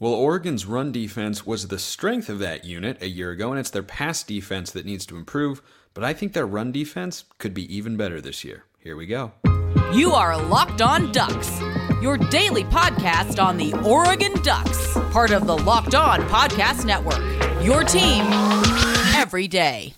Well, Oregon's run defense was the strength of that unit a year ago, and it's their pass defense that needs to improve. But I think their run defense could be even better this year. Here we go. You are Locked On Ducks, your daily podcast on the Oregon Ducks, part of the Locked On Podcast Network. Your team every day.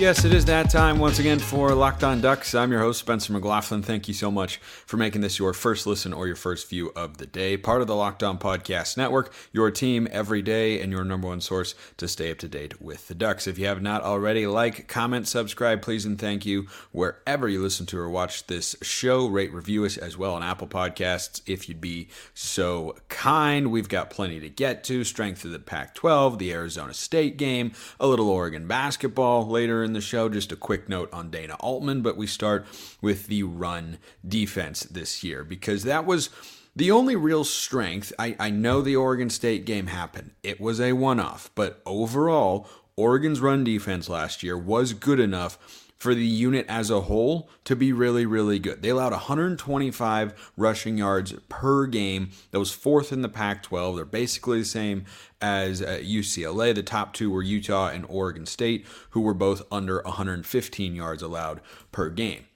Yes, it is that time once again for Locked On Ducks. I'm your host, Spencer McLaughlin. Thank you so much for making this your first listen or your first view of the day. Part of the Locked On Podcast Network, your team every day, and your number one source to stay up to date with the Ducks. If you have not already, like, comment, subscribe, please, and thank you wherever you listen to or watch this show. Rate, review us as well on Apple Podcasts if you'd be so kind. We've got plenty to get to. Strength of the Pac 12, the Arizona State game, a little Oregon basketball later in in the show. Just a quick note on Dana Altman, but we start with the run defense this year because that was the only real strength. I, I know the Oregon State game happened, it was a one off, but overall, Oregon's run defense last year was good enough for the unit as a whole to be really, really good. They allowed 125 rushing yards per game. That was fourth in the Pac 12. They're basically the same as uh, UCLA. The top two were Utah and Oregon State, who were both under 115 yards allowed per game.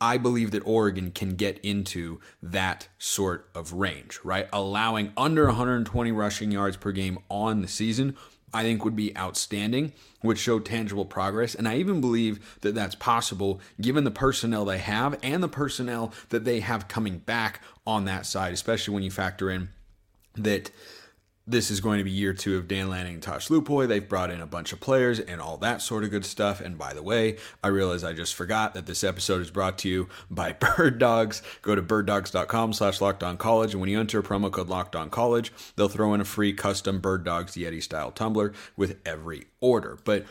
I believe that Oregon can get into that sort of range, right? Allowing under 120 rushing yards per game on the season I think would be outstanding, would show tangible progress. And I even believe that that's possible given the personnel they have and the personnel that they have coming back on that side, especially when you factor in that this is going to be year two of Dan Lanning and Tosh Lupoi. They've brought in a bunch of players and all that sort of good stuff. And by the way, I realize I just forgot that this episode is brought to you by Bird Dogs. Go to birddogs.com slash college. And when you enter promo code college, they'll throw in a free custom Bird Dogs Yeti style tumbler with every order. But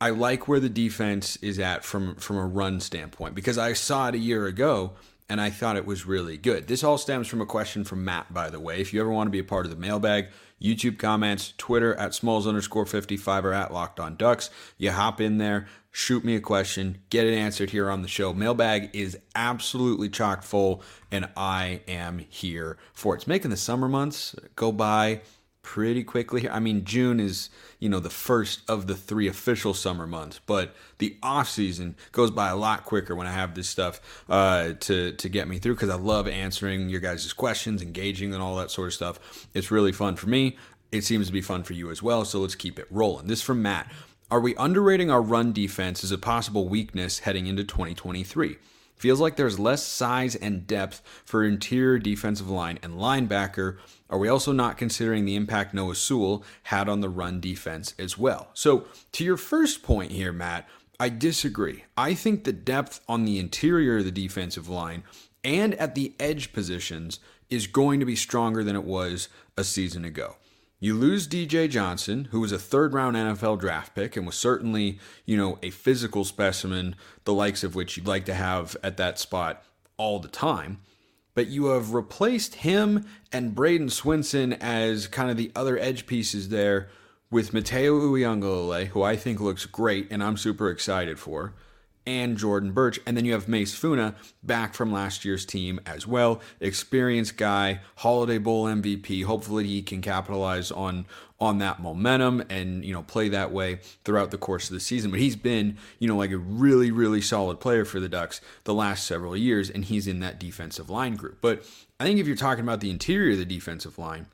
I like where the defense is at from, from a run standpoint because I saw it a year ago and I thought it was really good. This all stems from a question from Matt, by the way. If you ever want to be a part of the mailbag, YouTube comments, Twitter at smalls underscore 55 or at locked on ducks. You hop in there, shoot me a question, get it answered here on the show. Mailbag is absolutely chock full, and I am here for it. It's making the summer months go by pretty quickly. I mean, June is, you know, the first of the three official summer months, but the off season goes by a lot quicker when I have this stuff uh, to to get me through because I love answering your guys' questions, engaging, and all that sort of stuff. It's really fun for me. It seems to be fun for you as well. So let's keep it rolling. This from Matt. Are we underrating our run defense as a possible weakness heading into 2023? Feels like there's less size and depth for interior defensive line and linebacker. Are we also not considering the impact Noah Sewell had on the run defense as well? So, to your first point here, Matt, I disagree. I think the depth on the interior of the defensive line and at the edge positions is going to be stronger than it was a season ago. You lose DJ Johnson, who was a third round NFL draft pick and was certainly, you know, a physical specimen, the likes of which you'd like to have at that spot all the time. But you have replaced him and Bradyn Swinson as kind of the other edge pieces there with Matayo Uiagalelei, who I think looks great and I'm super excited for and Jordan Burch. And then you have Mase Funa back from last year's team as well. Experienced guy, Holiday Bowl MVP. Hopefully he can capitalize on on that momentum and you know play that way throughout the course of the season. But he's been, you know, like a really, really solid player for the Ducks the last several years, and he's in that defensive line group. But I think if you're talking about the interior of the defensive line,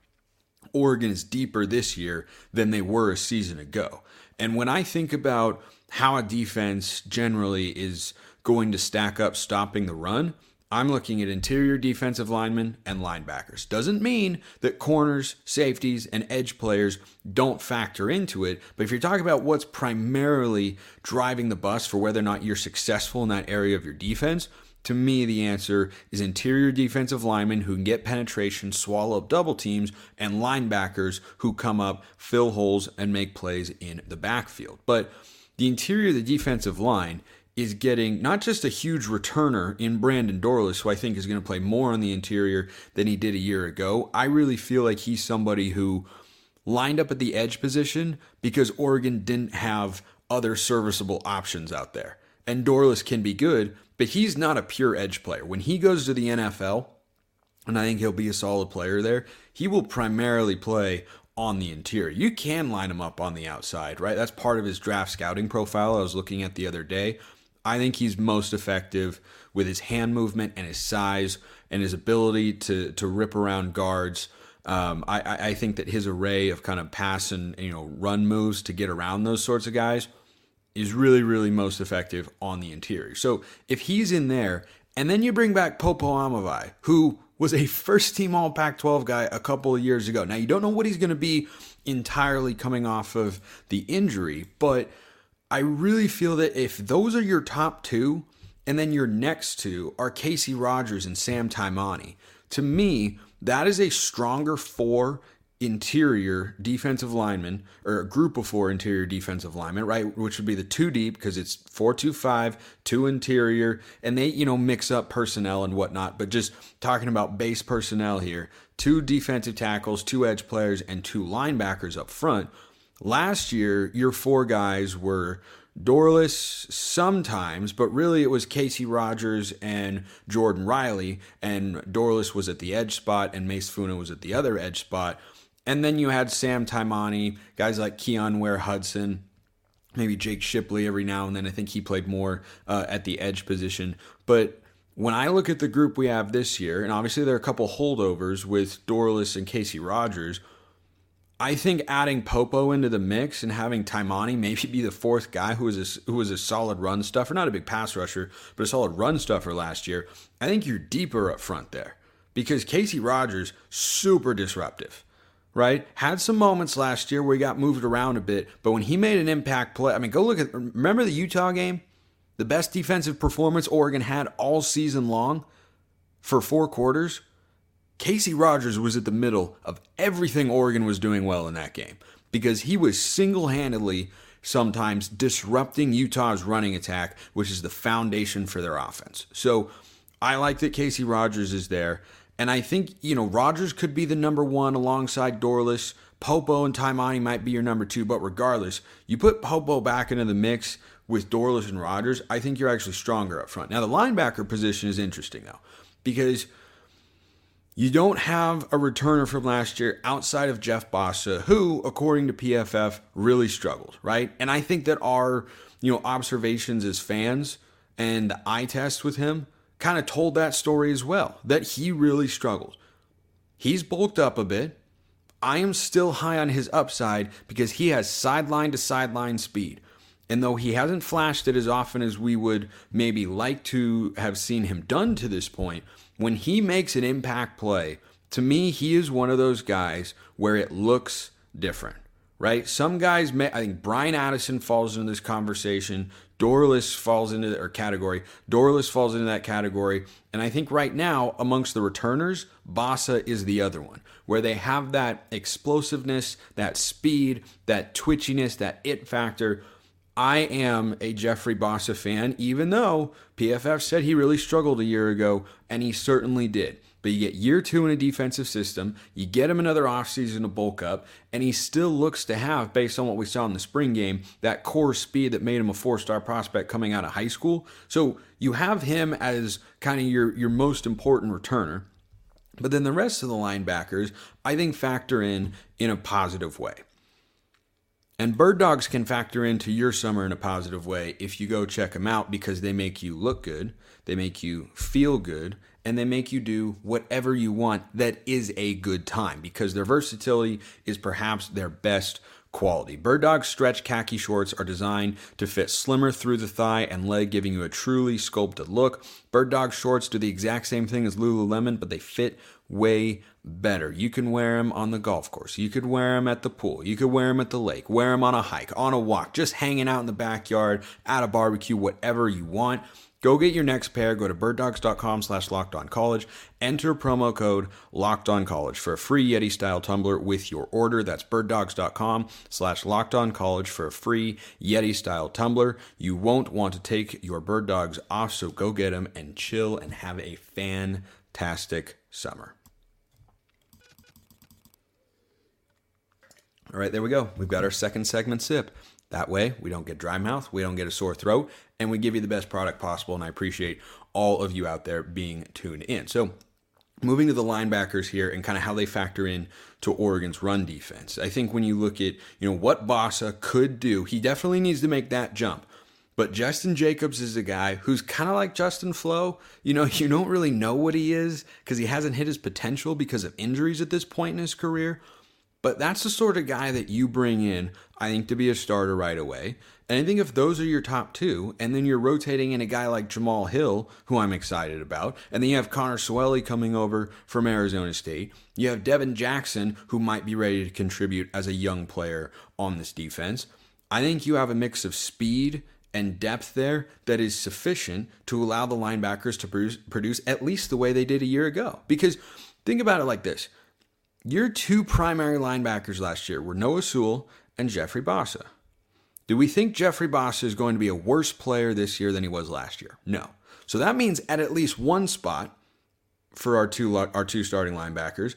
Oregon is deeper this year than they were a season ago. And when I think about how a defense generally is going to stack up stopping the run, I'm looking at interior defensive linemen and linebackers. Doesn't mean that corners, safeties, and edge players don't factor into it, but if you're talking about what's primarily driving the bus for whether or not you're successful in that area of your defense, to me, the answer is interior defensive linemen who can get penetration, swallow up double teams, and linebackers who come up, fill holes, and make plays in the backfield. But the interior of the defensive line is getting not just a huge returner in Brandon Dorlus, who I think is going to play more on the interior than he did a year ago. I really feel like he's somebody who lined up at the edge position because Oregon didn't have other serviceable options out there. And Dorlus can be good, but he's not a pure edge player. When he goes to the NFL, and I think he'll be a solid player there, he will primarily play on the interior. You can line him up on the outside, right? That's part of his draft scouting profile I was looking at the other day. I think he's most effective with his hand movement and his size and his ability to to rip around guards. Um, I, I think that his array of kind of pass and you know run moves to get around those sorts of guys is really really most effective on the interior. So if he's in there, and then you bring back Popo Aumavae, who was a first team All Pac 12 guy a couple of years ago. Now, you don't know what he's going to be entirely coming off of the injury, but I really feel that if those are your top two, and then your next two are Casey Rogers and Sam Taimani, to me, that is a stronger four interior defensive linemen or a group of four interior defensive linemen, right? Which would be the two deep because it's four two five, two interior, and they, you know, mix up personnel and whatnot. But just talking about base personnel here, two defensive tackles, two edge players, and two linebackers up front. Last year, your four guys were Dorlus sometimes, but really it was Casey Rogers and Jordan Riley, and Dorlus was at the edge spot and Mase Funa was at the other edge spot. And then you had Sam Taimani, guys like Keyon Ware Hudson, maybe Jake Shipley every now and then. I think he played more uh, at the edge position. But when I look at the group we have this year, and obviously there are a couple holdovers with Dorlus and Casey Rogers, I think adding Popo into the mix and having Taimani maybe be the fourth guy who was a, who was a solid run stuffer, not a big pass rusher, but a solid run stuffer last year. I think you're deeper up front there because Casey Rogers super disruptive right? Had some moments last year where he got moved around a bit, but when he made an impact play, I mean, go look at remember the Utah game? The best defensive performance Oregon had all season long for four quarters. Casey Rogers was at the middle of everything Oregon was doing well in that game because he was single handedly sometimes disrupting Utah's running attack, which is the foundation for their offense. So I like that Casey Rogers is there. And I think, you know, Rogers could be the number one alongside Dorlus. Popo and Taimani might be your number two, but regardless, you put Popo back into the mix with Dorlus and Rogers, I think you're actually stronger up front. Now, the linebacker position is interesting, though, because you don't have a returner from last year outside of Jeff Bassa, who, according to PFF, really struggled, right? And I think that our, you know, observations as fans and the eye test with him kind of told that story as well, that he really struggled. He's bulked up a bit. I am still high on his upside because he has sideline to sideline speed. And though he hasn't flashed it as often as we would maybe like to have seen him done to this point, when he makes an impact play, to me, he is one of those guys where it looks different, right? Some guys, may, I think Bryan Addison falls into this conversation. Dorlus falls into or category. Dorlus falls into that category. And I think right now, amongst the returners, Bassa is the other one, where they have that explosiveness, that speed, that twitchiness, that it factor. I am a Jeffrey Bassa fan, even though PFF said he really struggled a year ago, and he certainly did. But you get year two in a defensive system, you get him another offseason to bulk up, and he still looks to have, based on what we saw in the spring game, that core speed that made him a four star prospect coming out of high school. So you have him as kind of your, your most important returner. But then the rest of the linebackers, I think, factor in in a positive way. And bird dogs can factor into your summer in a positive way if you go check them out because they make you look good, they make you feel good, and they make you do whatever you want that is a good time because their versatility is perhaps their best quality. Bird Dog stretch khaki shorts are designed to fit slimmer through the thigh and leg, giving you a truly sculpted look. Bird Dog shorts do the exact same thing as Lululemon, but they fit way better. You can wear them on the golf course. You could wear them at the pool. You could wear them at the lake. Wear them on a hike, on a walk, just hanging out in the backyard, at a barbecue, whatever you want. Go get your next pair. Go to birddogs.com slash locked on college. Enter promo code locked on college for a free Yeti style tumbler with your order. That's birddogs.com slash locked on college for a free Yeti style tumbler. You won't want to take your bird dogs off, so go get them and chill and have a fantastic summer. All right, there we go. We've got our second segment sip. That way, we don't get dry mouth, we don't get a sore throat, and we give you the best product possible. And I appreciate all of you out there being tuned in. So, moving to the linebackers here and kind of how they factor in to Oregon's run defense. I think when you look at, you know, what Bassa could do, he definitely needs to make that jump. But Justin Jacobs is a guy who's kind of like Justin Flowe. You know, you don't really know what he is because he hasn't hit his potential because of injuries at this point in his career. But that's the sort of guy that you bring in, I think, to be a starter right away. And I think if those are your top two, and then you're rotating in a guy like Jamal Hill, who I'm excited about, and then you have Connor Soelle coming over from Arizona State, you have Devon Jackson, who might be ready to contribute as a young player on this defense. I think you have a mix of speed and depth there that is sufficient to allow the linebackers to produce, produce at least the way they did a year ago. Because think about it like this your two primary linebackers last year were Noah Sewell and Jeffrey Bassa. Do we think Jeffrey Bassa is going to be a worse player this year than he was last year? No. So that means at at least one spot for our two our two starting linebackers,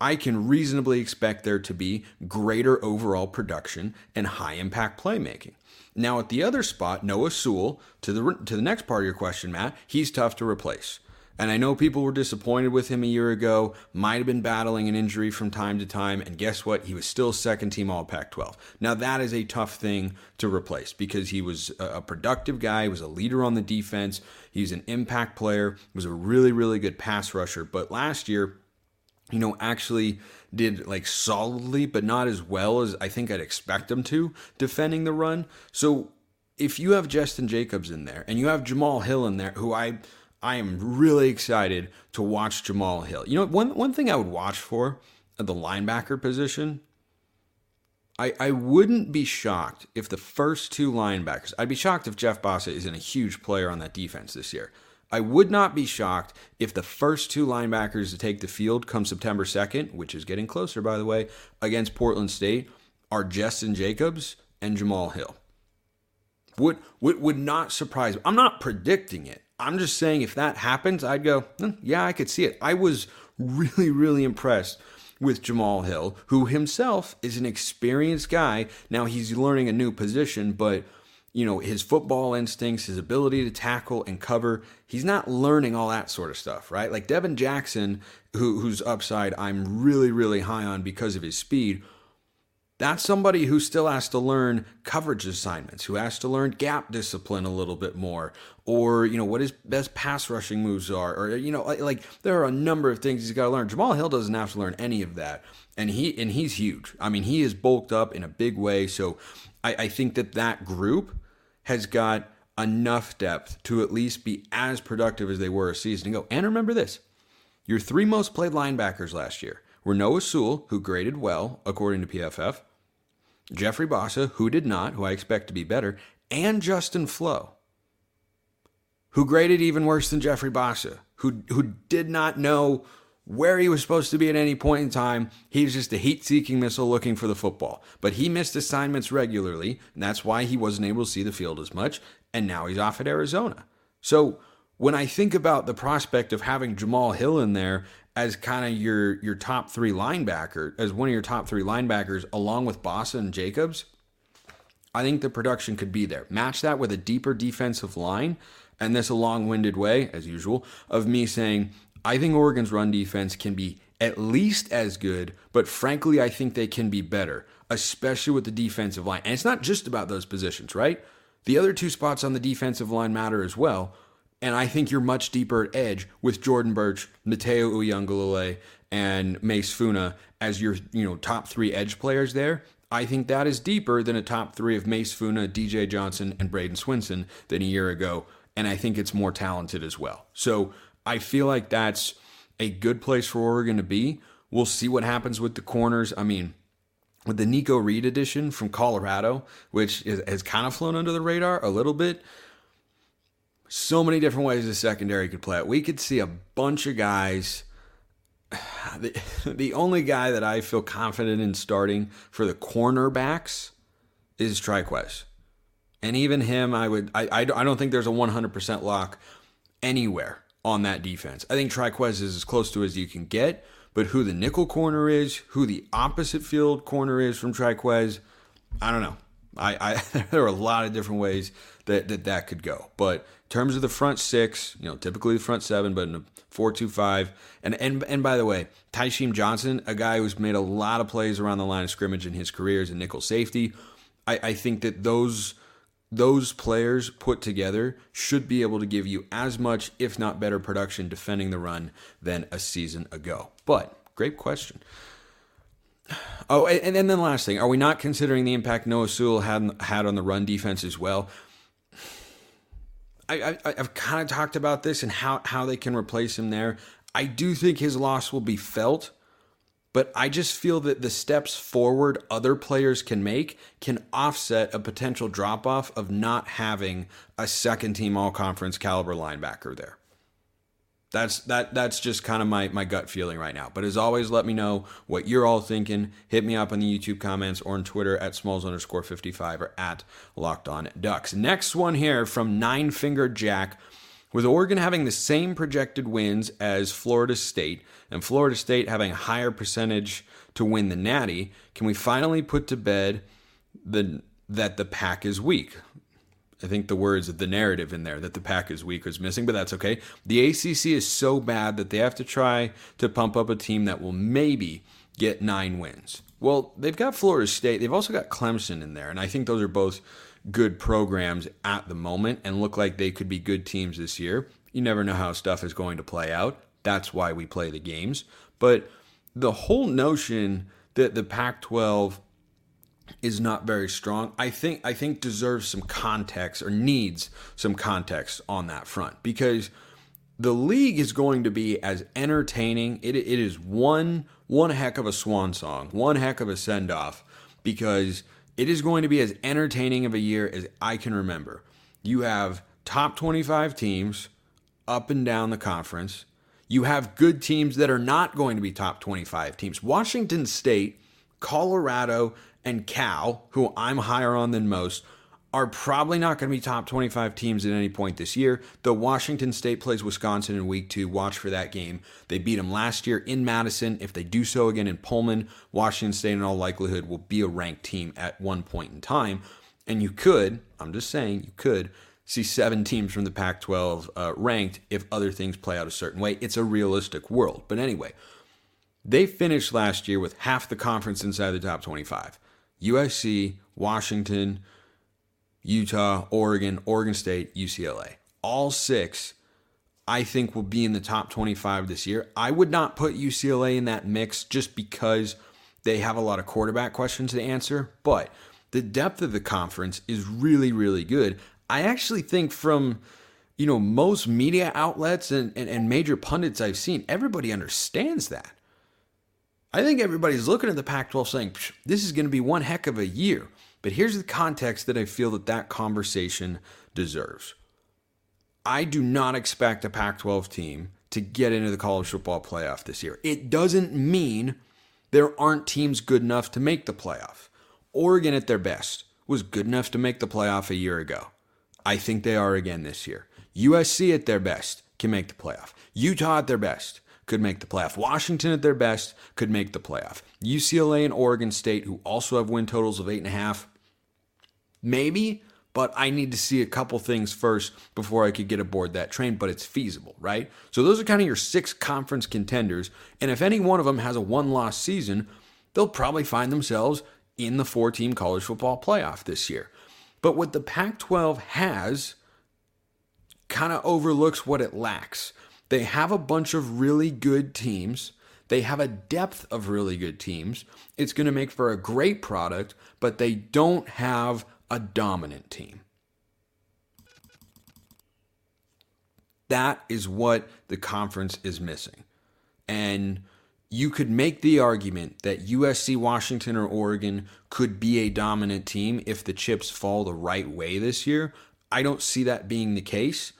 I can reasonably expect there to be greater overall production and high impact playmaking. Now at the other spot, Noah Sewell, to the to the next part of your question, Matt, he's tough to replace. And I know people were disappointed with him a year ago, might have been battling an injury from time to time, and guess what? He was still second team All Pac 12. Now, that is a tough thing to replace because he was a productive guy, he was a leader on the defense, he's an impact player, was a really, really good pass rusher. But last year, you know, actually did like solidly, but not as well as I think I'd expect them to defending the run. So if you have Justin Jacobs in there and you have Jamal Hill in there, who I I am really excited to watch Jamal Hill. You know, one one thing I would watch for at the linebacker position, I, I wouldn't be shocked if the first two linebackers, I'd be shocked if Jeff Bassa isn't a huge player on that defense this year. I would not be shocked if the first two linebackers to take the field come September 2nd, which is getting closer, by the way, against Portland State, are Justin Jacobs and Jamal Hill. Would, would, would not surprise me. I'm not predicting it. I'm just saying if that happens, I'd go, hmm, yeah, I could see it. I was really, really impressed with Jamal Hill, who himself is an experienced guy. Now he's learning a new position, but you know, his football instincts, his ability to tackle and cover, he's not learning all that sort of stuff, right? Like Devon Jackson, who, whose upside I'm really, really high on because of his speed, that's somebody who still has to learn coverage assignments, who has to learn gap discipline a little bit more, or you know what his best pass rushing moves are, or you know like, like there are a number of things he's got to learn. Jamal Hill doesn't have to learn any of that, and he and he's huge. I mean, he is bulked up in a big way. So I, I think that that group has got enough depth to at least be as productive as they were a season ago. And remember this: your three most played linebackers last year were Noah Sewell, who graded well according to PFF. Jeffrey Bassa, who did not, who I expect to be better, and Justin Flowe, who graded even worse than Jeffrey Bassa, who who did not know where he was supposed to be at any point in time. He was just a heat seeking missile looking for the football. But he missed assignments regularly, and that's why he wasn't able to see the field as much, and now he's off at Arizona. So when I think about the prospect of having Jamal Hill in there as kind of your your top three linebacker, as one of your top three linebackers, along with Bassa and Jacobs, I think the production could be there. Match that with a deeper defensive line, and this a long-winded way, as usual, of me saying I think Oregon's run defense can be at least as good, but frankly, I think they can be better, especially with the defensive line. And it's not just about those positions, right? The other two spots on the defensive line matter as well. And I think you're much deeper at edge with Jordan Burch, Matayo Uiagalelei, and Mase Funa as your you know top three edge players there. I think that is deeper than a top three of Mase Funa, DJ Johnson, and Bradyn Swinson than a year ago. And I think it's more talented as well. So I feel like that's a good place for Oregon to be. We'll see what happens with the corners. I mean, with the Nikko Reed edition from Colorado, which is, has kind of flown under the radar a little bit so many different ways the secondary could play it. We could see a bunch of guys. The, the only guy that I feel confident in starting for the cornerbacks is Trikweze. And even him, I would I, I, I don't think there's a 100% lock anywhere on that defense. I think Trikweze is as close to as you can get, but who the nickel corner is, who the opposite field corner is from Trikweze, I don't know. I, I there are a lot of different ways that, that that could go. But in terms of the front six, you know, typically the front seven, but in a four-two-five, and and and by the way, Tysheem Johnson, a guy who's made a lot of plays around the line of scrimmage in his career as a nickel safety. I, I think that those those players put together should be able to give you as much, if not better, production defending the run than a season ago. But great question. Oh, and and then the last thing: Are we not considering the impact Noah Sewell had had on the run defense as well? I, I have kind of talked about this and how how they can replace him there. I do think his loss will be felt, but I just feel that the steps forward other players can make can offset a potential drop off of not having a second team all conference caliber linebacker there. That's that that's just kind of my my gut feeling right now. But as always, let me know what you're all thinking. Hit me up on the YouTube comments or on Twitter at smalls underscore 55 or at locked on ducks. Next one here from Nine Finger Jack. With Oregon having the same projected wins as Florida State, and Florida State having a higher percentage to win the Natty, can we finally put to bed the that the Pac is weak? I think the words of the narrative in there that the Pac is weak is missing, but that's okay. The ACC is so bad that they have to try to pump up a team that will maybe get nine wins. Well, they've got Florida State. They've also got Clemson in there, and I think those are both good programs at the moment and look like they could be good teams this year. You never know how stuff is going to play out. That's why we play the games. But the whole notion that the Pac 12 is not very strong. I think I think deserves some context or needs some context on that front because the league is going to be as entertaining. It, it is one one heck of a swan song, one heck of a send off because it is going to be as entertaining of a year as I can remember. You have top 25 teams up and down the conference. You have good teams that are not going to be top 25 teams. Washington State, Colorado, and Cal, who I'm higher on than most, are probably not going to be top 25 teams at any point this year. Though Washington State plays Wisconsin in week two, watch for that game. They beat them last year in Madison. If they do so again in Pullman, Washington State, in all likelihood, will be a ranked team at one point in time. And you could, I'm just saying, you could see seven teams from the Pac 12 uh, ranked if other things play out a certain way. It's a realistic world. But anyway, they finished last year with half the conference inside the top 25. USC, Washington, Utah, Oregon, Oregon State, UCLA. All six, I think, will be in the top 25 this year. I would not put UCLA in that mix just because they have a lot of quarterback questions to answer, but the depth of the conference is really, really good. I actually think from you know most media outlets and, and, and major pundits I've seen, everybody understands that. I think everybody's looking at the Pac 12 saying, this is going to be one heck of a year. But here's the context that I feel that that conversation deserves. I do not expect a Pac 12 team to get into the college football playoff this year. It doesn't mean there aren't teams good enough to make the playoff. Oregon, at their best, was good enough to make the playoff a year ago. I think they are again this year. USC, at their best, can make the playoff. Utah, at their best, could make the playoff. Washington, at their best, could make the playoff. UCLA and Oregon State, who also have win totals of eight and a half, maybe, but I need to see a couple things first before I could get aboard that train, but it's feasible, right? So those are kind of your six conference contenders. And if any one of them has a one loss season, they'll probably find themselves in the four team college football playoff this year. But what the Pac 12 has kind of overlooks what it lacks. They have a bunch of really good teams. They have a depth of really good teams. It's going to make for a great product, but they don't have a dominant team. That is what the conference is missing. And you could make the argument that USC, Washington, or Oregon could be a dominant team if the chips fall the right way this year. I don't see that being the case.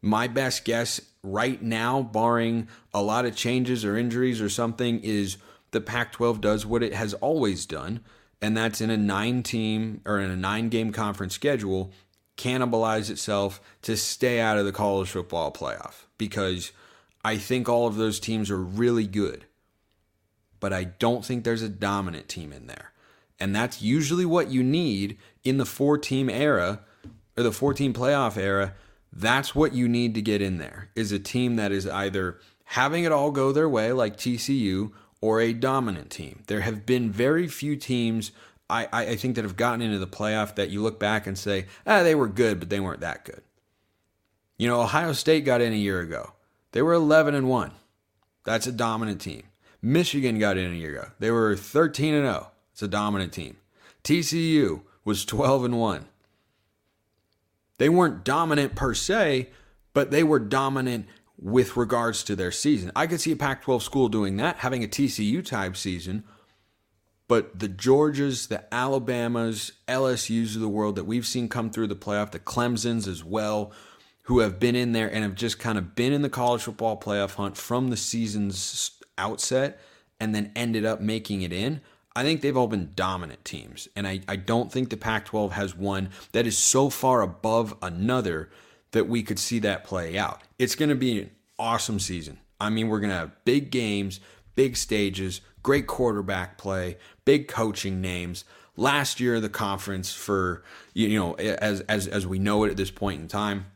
My best guess right now, barring a lot of changes or injuries or something, is the Pac 12 does what it has always done, and that's in a nine team or in a nine game conference schedule, cannibalize itself to stay out of the college football playoff because I think all of those teams are really good, but I don't think there's a dominant team in there. And that's usually what you need in the four team era or the 14 playoff era. That's what you need to get in there is a team that is either having it all go their way, like TCU, or a dominant team. There have been very few teams, I, I think, that have gotten into the playoff that you look back and say, ah, they were good, but they weren't that good. You know, Ohio State got in a year ago. They were 11 and 1. That's a dominant team. Michigan got in a year ago. They were 13 and 0. It's a dominant team. TCU was 12 and 1. They weren't dominant per se, but they were dominant with regards to their season. I could see a Pac 12 school doing that, having a TCU type season, but the Georgias, the Alabamas, LSUs of the world that we've seen come through the playoff, the Clemsons as well, who have been in there and have just kind of been in the college football playoff hunt from the season's outset and then ended up making it in. I think they've all been dominant teams. And I, I don't think the Pac 12 has one that is so far above another that we could see that play out. It's going to be an awesome season. I mean, we're going to have big games, big stages, great quarterback play, big coaching names. Last year, the conference for you know as as as we know it at this point in time,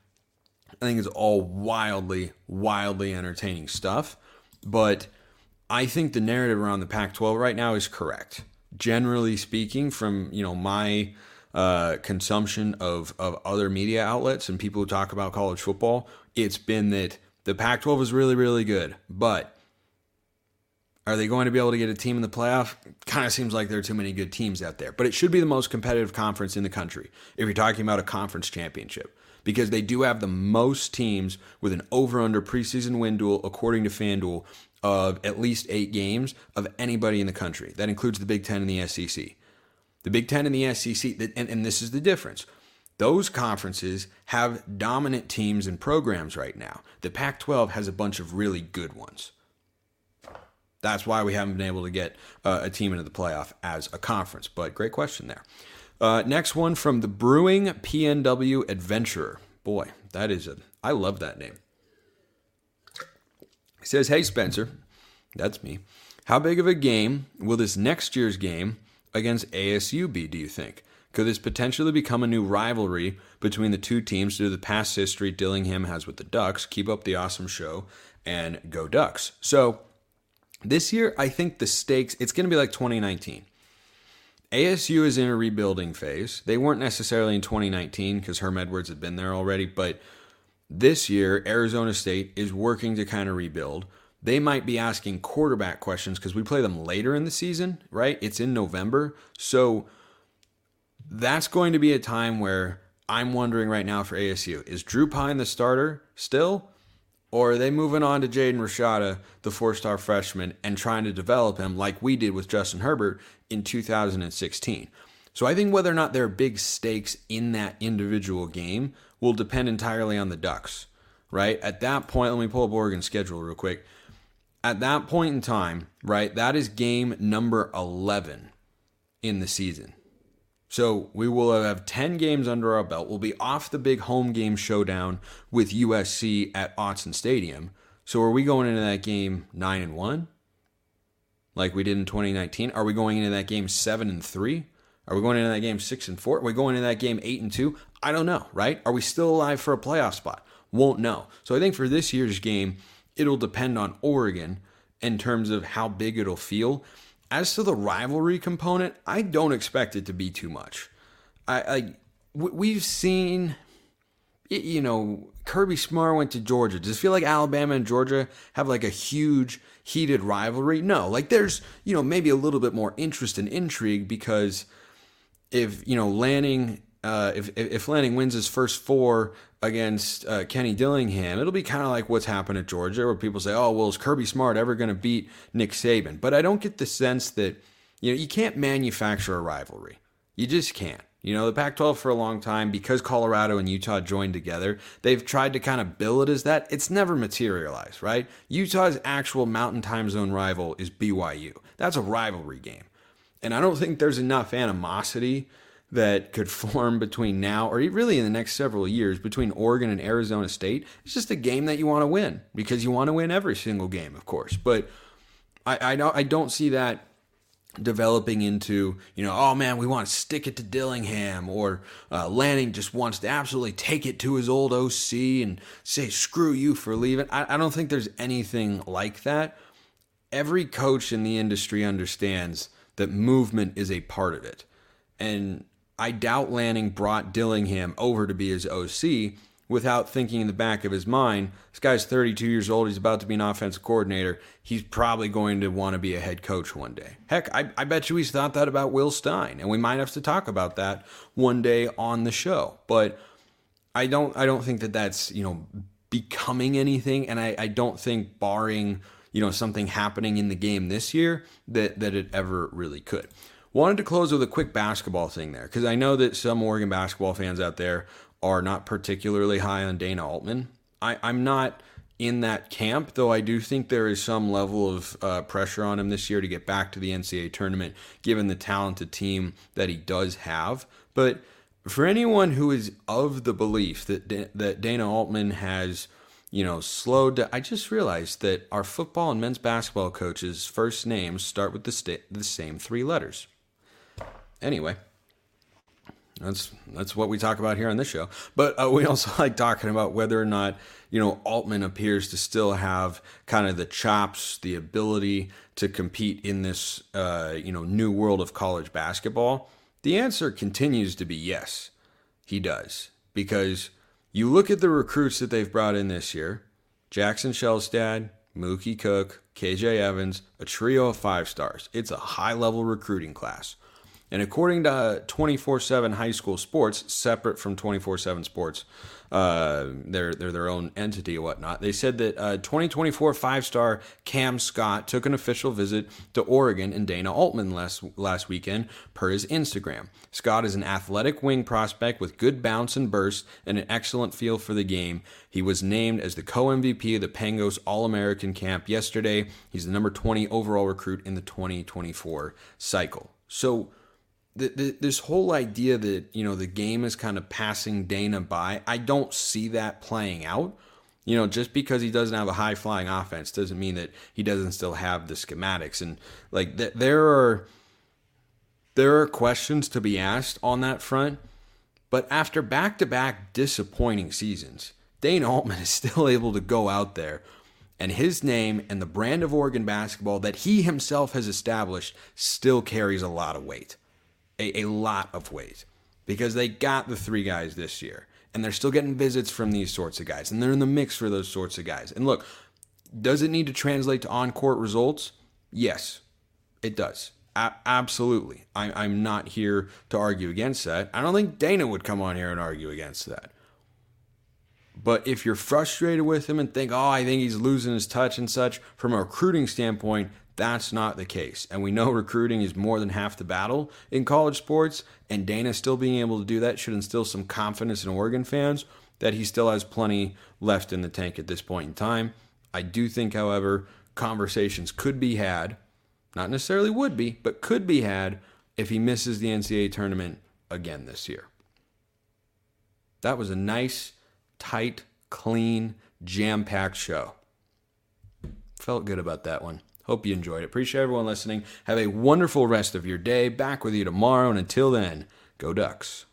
I think it's all wildly wildly entertaining stuff. But I think the narrative around the Pac-12 right now is correct. Generally speaking, from you know my uh, consumption of of other media outlets and people who talk about college football, it's been that the Pac-12 is really really good, but are they going to be able to get a team in the playoff? Kind of seems like there are too many good teams out there, but it should be the most competitive conference in the country if you're talking about a conference championship because they do have the most teams with an over under preseason win duel, according to FanDuel, of at least eight games of anybody in the country. That includes the Big Ten and the SEC. The Big Ten and the SEC, and, and this is the difference. Those conferences have dominant teams and programs right now. The Pac 12 has a bunch of really good ones. That's why we haven't been able to get uh, a team into the playoff as a conference. But great question there. Uh, next one from the Brewing PNW Adventurer. Boy, that is a, I love that name. He says, Hey, Spencer, that's me. How big of a game will this next year's game against ASU be, do you think? Could this potentially become a new rivalry between the two teams due to the past history Dillingham has with the Ducks? Keep up the awesome show and go Ducks. So, this year, I think the stakes, it's going to be like 2019. ASU is in a rebuilding phase. They weren't necessarily in 2019 because Herm Edwards had been there already, but this year, Arizona State is working to kind of rebuild. They might be asking quarterback questions because we play them later in the season, right? It's in November. So that's going to be a time where I'm wondering right now for ASU is Drew Pyne the starter still? Or are they moving on to Jaden Rashada, the four star freshman, and trying to develop him like we did with Justin Herbert in 2016? So I think whether or not there are big stakes in that individual game will depend entirely on the Ducks, right? At that point, let me pull up Oregon's schedule real quick at that point in time, right, that is game number 11 in the season. So we will have 10 games under our belt. We'll be off the big home game showdown with USC at Autzen Stadium. So are we going into that game 9 and 1 like we did in 2019? Are we going into that game 7 and 3? Are we going into that game 6 and 4? Are we going into that game 8 and 2? I don't know, right? Are we still alive for a playoff spot? Won't know. So I think for this year's game, it'll depend on Oregon in terms of how big it'll feel. As to the rivalry component, I don't expect it to be too much. I, I we've seen, you know, Kirby Smart went to Georgia. Does it feel like Alabama and Georgia have like a huge heated rivalry? No, like there's you know maybe a little bit more interest and intrigue because if you know Lanning uh, if if Lanning wins his first four against uh, Kenny Dillingham, it'll be kind of like what's happened at Georgia, where people say, "Oh, well, is Kirby Smart ever going to beat Nick Saban?" But I don't get the sense that you know you can't manufacture a rivalry. You just can't. You know, the Pac 12 for a long time, because Colorado and Utah joined together, they've tried to kind of bill it as that. It's never materialized, right? Utah's actual mountain time zone rival is BYU. That's a rivalry game. And I don't think there's enough animosity that could form between now or really in the next several years between Oregon and Arizona State. It's just a game that you want to win because you want to win every single game, of course. But I, I don't I don't see that developing into, you know, oh man, we want to stick it to Dillingham, or uh, Lanning just wants to absolutely take it to his old OC and say, screw you for leaving. I, I don't think there's anything like that. Every coach in the industry understands that movement is a part of it. And I doubt Lanning brought Dillingham over to be his OC without thinking in the back of his mind, this guy's 32 years old. He's about to be an offensive coordinator. He's probably going to want to be a head coach one day. Heck, I, I bet you he's thought that about Will Stein, and we might have to talk about that one day on the show. But I don't, I don't think that that's you know becoming anything, and I, I don't think barring you know something happening in the game this year that that it ever really could. Wanted to close with a quick basketball thing there because I know that some Oregon basketball fans out there are not particularly high on Dana Altman. I, I'm not in that camp, though I do think there is some level of uh, pressure on him this year to get back to the NCAA tournament, given the talented team that he does have. But for anyone who is of the belief that that Dana Altman has, you know, slowed, I just realized that our football and men's basketball coaches' first names start with the sta- the same three letters. Anyway, that's that's what we talk about here on this show. But uh, we also like talking about whether or not you know Altman appears to still have kind of the chops, the ability to compete in this uh, you know new world of college basketball. The answer continues to be yes, he does because you look at the recruits that they've brought in this year: Jackson Shelstad, Mookie Cook, KJ Evans, a trio of five stars. It's a high level recruiting class. And according to 24 7 High School Sports, separate from 24 7 Sports, uh, they're, they're their own entity whatnot, they said that uh, 2024 five star Cam Scott took an official visit to Oregon and Dana Altman last, last weekend, per his Instagram. Scott is an athletic wing prospect with good bounce and burst and an excellent feel for the game. He was named as the co MVP of the Pangos All American camp yesterday. He's the number 20 overall recruit in the 2024 cycle. So, the, the, this whole idea that you know the game is kind of passing Dana by, I don't see that playing out. You know, just because he doesn't have a high flying offense doesn't mean that he doesn't still have the schematics and like th- there are there are questions to be asked on that front. But after back to back disappointing seasons, Dana Altman is still able to go out there and his name and the brand of Oregon basketball that he himself has established still carries a lot of weight a, a lot of ways because they got the three guys this year and they're still getting visits from these sorts of guys and they're in the mix for those sorts of guys. And look, does it need to translate to on court results? Yes, it does. A- absolutely. I- I'm not here to argue against that. I don't think Dana would come on here and argue against that. But if you're frustrated with him and think, oh, I think he's losing his touch and such, from a recruiting standpoint, that's not the case. And we know recruiting is more than half the battle in college sports. And Dana still being able to do that should instill some confidence in Oregon fans that he still has plenty left in the tank at this point in time. I do think, however, conversations could be had, not necessarily would be, but could be had if he misses the NCAA tournament again this year. That was a nice, tight, clean, jam packed show. Felt good about that one. Hope you enjoyed it. Appreciate everyone listening. Have a wonderful rest of your day. Back with you tomorrow. And until then, go Ducks.